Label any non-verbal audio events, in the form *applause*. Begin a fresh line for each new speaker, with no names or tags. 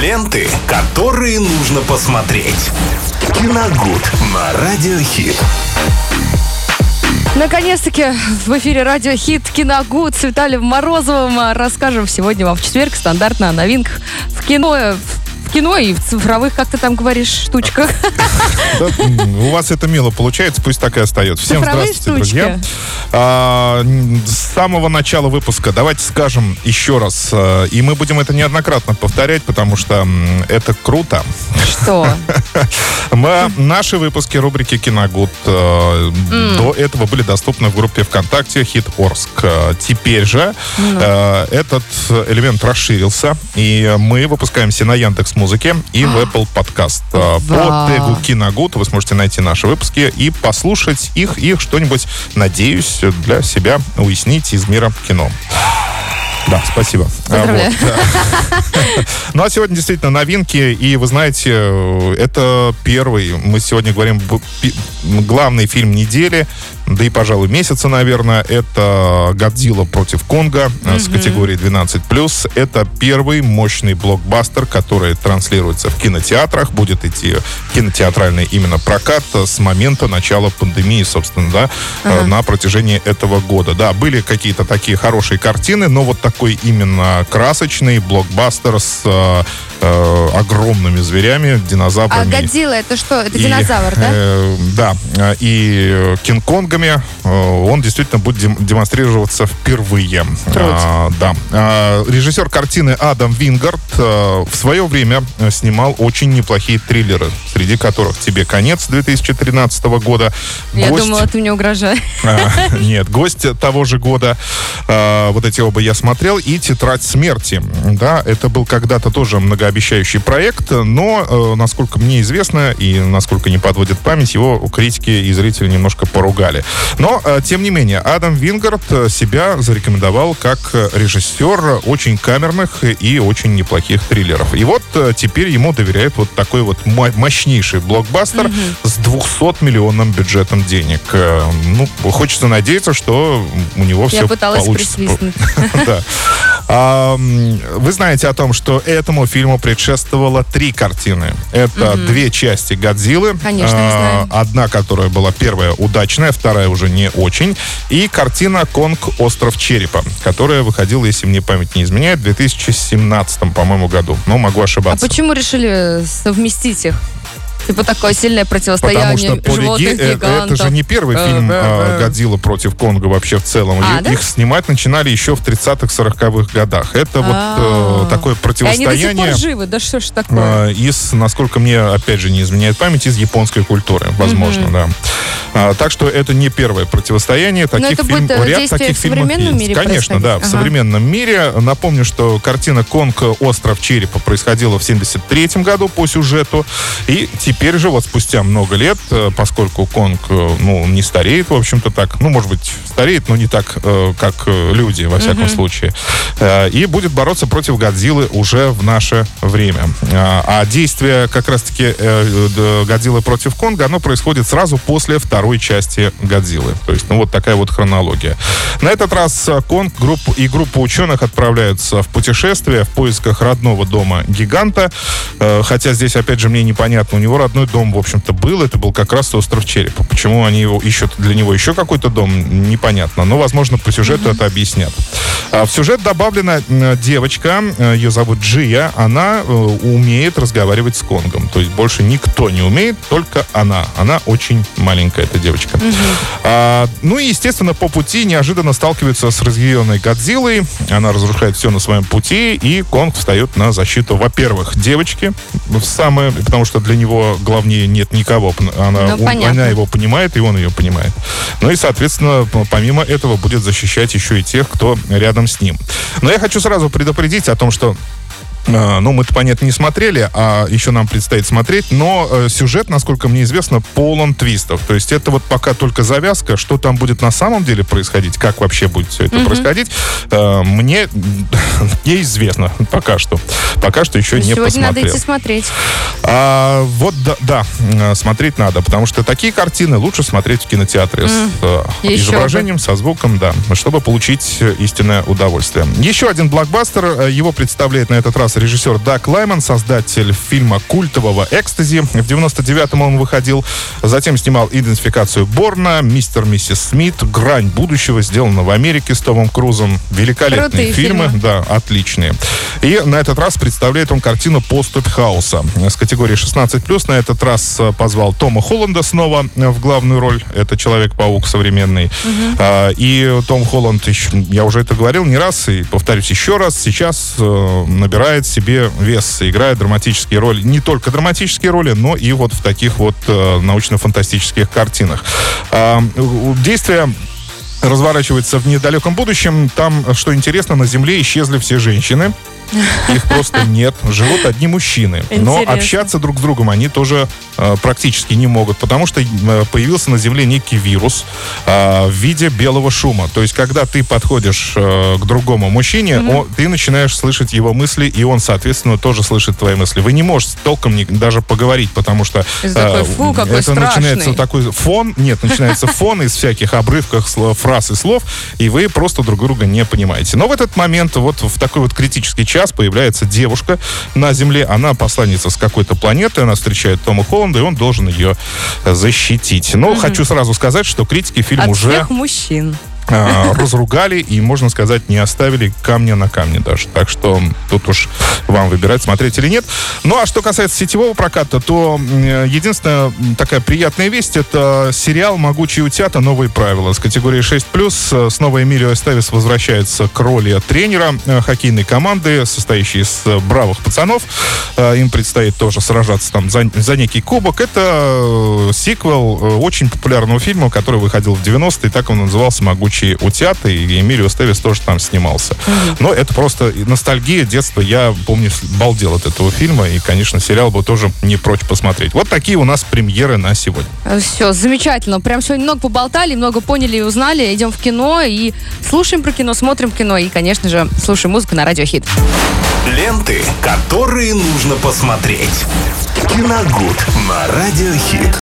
Ленты, которые нужно посмотреть. Киногуд на Радиохит.
Наконец-таки в эфире радио хит Киногуд с Виталием Морозовым. Расскажем сегодня вам в четверг стандартно о новинках в кино, в кино и в цифровых, как ты там говоришь, штучках.
У вас это мило получается, пусть так и остается. Всем здравствуйте, друзья. А, с самого начала выпуска давайте скажем еще раз, э, и мы будем это неоднократно повторять, потому что это круто.
Что? *laughs*
Мы, наши выпуски рубрики «Киногуд» э, до этого были доступны в группе ВКонтакте «Хит Орск». Э, Теперь же э, этот элемент расширился, и мы выпускаемся на Яндекс Музыке и в Apple Podcast. Э, По
Вау.
тегу «Киногуд» вы сможете найти наши выпуски и послушать их, и что-нибудь, надеюсь, для себя уяснить из мира кино. Да, спасибо. А,
Поздравляю.
вот, да. *laughs* Ну, а сегодня действительно новинки, и вы знаете, э, это первый, мы сегодня говорим, главный фильм недели, да и, пожалуй, месяца, наверное, это «Годзилла против Конга» э, с категории 12+. Это первый мощный блокбастер, который транслируется в кинотеатрах, будет идти кинотеатральный именно прокат с момента начала пандемии, собственно, да, э, на протяжении этого года. Да, были какие-то такие хорошие картины, но вот такой именно красочный блокбастер с э, огромными зверями,
А
динозаврами.
Годзилла это что? Это
И,
динозавр, да?
э, да, и э, Кинг-Конгами э, он действительно будет дем- демонстрироваться впервые. А, да. А, режиссер картины Адам Вингард э, в свое время снимал очень неплохие триллеры, среди которых «Тебе конец» 2013 года.
Я
«Гость»,
думала, ты мне угрожаешь.
а, Нет, гость того же года. А, Вот эти оба я смотрел. И «Тетрадь смерти». Да, это был когда-то тоже многообещающий проект, но, э, насколько мне известно и насколько не подводит память, его критики и зрители немножко поругали. Но, э, тем не менее, Адам Вингард э, себя зарекомендовал как режиссер очень камерных и очень неплохих триллеров. И вот теперь ему доверяют вот такой вот мо- мощнейший блокбастер с 200-миллионным бюджетом денег. Ну, хочется надеяться, что у него все
Я пыталась
получится.
присвистнуть. *laughs*
Да. Вы знаете о том, что этому фильму предшествовало три картины. Это две части «Годзиллы».
Конечно,
А,
знаю.
Одна, которая была первая удачная, вторая уже не очень. И картина «Конг. Остров черепа», которая выходила, если мне память не изменяет, в 2017, по-моему, году. Но могу
А
ошибаться.
почему решили совместить их? Типа такое сильное
Потому
противостояние
что по
животных
леге- э,
гигантов.
это же не первый фильм а. Годзилла против Конга вообще в целом.
А?
Их снимать начинали еще в 30-х, 40-х годах. Это вот
А.
э, такое
И они до сих
противостояние
пор живы, да что ж такое?
э, из, насколько мне, опять же, не изменяет память, из японской культуры, возможно, да. А, так что это не первое противостояние. Таких
это
фильм-
будет, э,
ряд таких
в
фильмов
современном
есть.
мире
Конечно, да, в?
Ага.
современном мире. Напомню, что картина «Конг. Остров черепа» происходила в 73 году по сюжету. И теперь же, вот спустя много лет, э, поскольку Конг, э, ну, не стареет, в общем-то, так, ну, может быть, стареет, но не так, как люди, во всяком случае, э, и будет бороться против Годзиллы уже в наше время. А действие как раз-таки Годзиллы против Конга, оно происходит сразу после второй части Годзиллы. То есть, ну, вот такая вот хронология. На этот раз э, Конг групп, и группа ученых отправляются в путешествие в поисках родного дома гиганта. Э, Хотя здесь, опять же, мне непонятно. У него родной дом, в общем-то, был. Это был как раз остров Черепа. Почему они его ищут для него еще какой-то дом, непонятно. Но, возможно, по сюжету это объяснят. А В сюжет добавлена м, девочка, э, ее зовут Джия. Она э, умеет разговаривать с Конгом. То есть больше никто не умеет, только она. Она очень маленькая, эта девочка. А, ну и, естественно, по пути неожиданно сталкивается с разъяренной Годзиллой. Она разрушает все на своем пути, и Конг встает на защиту, во-первых, девочки, в самое, потому что для него главнее нет никого. Она,
Ну,
он- она его понимает, и он ее понимает. Ну и, соответственно, помимо этого будет защищать еще и тех, кто рядом с ним. Но я хочу сразу предупредить о том, что ну, мы-то, понятно, не смотрели, а еще нам предстоит смотреть, но э, сюжет, насколько мне известно, полон твистов. То есть это вот пока только завязка, что там будет на самом деле происходить, как вообще будет все это происходить, э, мне *laughs* неизвестно пока что. Пока что еще не
Сегодня надо
посмотрел.
идти смотреть.
А, вот да, да, э, смотреть надо, потому что такие картины лучше смотреть в кинотеатре с э,
Еще
изображением, со звуком, да, чтобы получить истинное удовольствие. Еще один блокбастер, его представляет на этот раз нас режиссер Дак Лайман, создатель фильма культового «Экстази». В 99-м он выходил. Затем снимал «Идентификацию Борна», «Мистер Миссис Смит», «Грань будущего», сделано в Америке с Томом Крузом. Великолепные
Крутые
фильмы.
фильмы.
Да, отличные. И на этот раз представляет он картину «Поступь хаоса». С категории 16+. На этот раз э, позвал Тома Холланда снова э, в главную роль. Это Человек-паук современный. А, И Том Холланд, я уже это говорил не раз, и повторюсь еще раз, сейчас э, набирает себе вес, играет драматические роли. Не только драматические роли, но и вот в таких вот э, научно-фантастических картинах. А, Действие разворачивается в недалеком будущем. Там, что интересно, на Земле исчезли все женщины. Их просто нет. Живут одни мужчины. Но
Интересно.
общаться друг с другом они тоже э, практически не могут, потому что э, появился на Земле некий вирус э, в виде белого шума. То есть, когда ты подходишь э, к другому мужчине, он- ты начинаешь слышать его мысли, и он, соответственно, тоже слышит твои мысли. Вы не можете толком ни- даже поговорить, потому что
И такой, «Фу, какой
это
страшный».
начинается такой фон, нет, начинается *laughs* фон из всяких обрывков фраз и слов, и вы просто друг друга не понимаете. Но в этот момент, вот в такой вот критический час появляется девушка на Земле, она посланница с какой-то планеты, она встречает Тома Холланда, и он должен ее защитить. Но хочу сразу сказать, что критики фильм
От
уже
всех мужчин.
Э, разругали и, можно сказать, не оставили камня на камне даже. Так что тут уж вам выбирать, смотреть или нет. Ну, а что касается сетевого проката, то м, единственная такая приятная весть, это сериал «Могучие утята. Новые правила». С категории 6+, э, снова Эмилио Эстевис возвращается к роли тренера э, хоккейной команды, состоящей из э, бравых пацанов. Э, Им предстоит тоже сражаться там за, за некий кубок. Это э, сиквел э, очень популярного фильма, который выходил в 90-е, так он назывался «Могучие утята», и Эмилио Стевис тоже там снимался. Но это просто ностальгия детства. Я помню, балдел от этого фильма, и, конечно, сериал бы тоже не прочь посмотреть. Вот такие у нас премьеры на сегодня.
Все, замечательно. Прям сегодня много поболтали, много поняли и узнали. Идем в кино и слушаем про кино, смотрим кино и, конечно же, слушаем музыку на радио Хит.
Ленты, которые нужно посмотреть. Киногуд на Радиохит.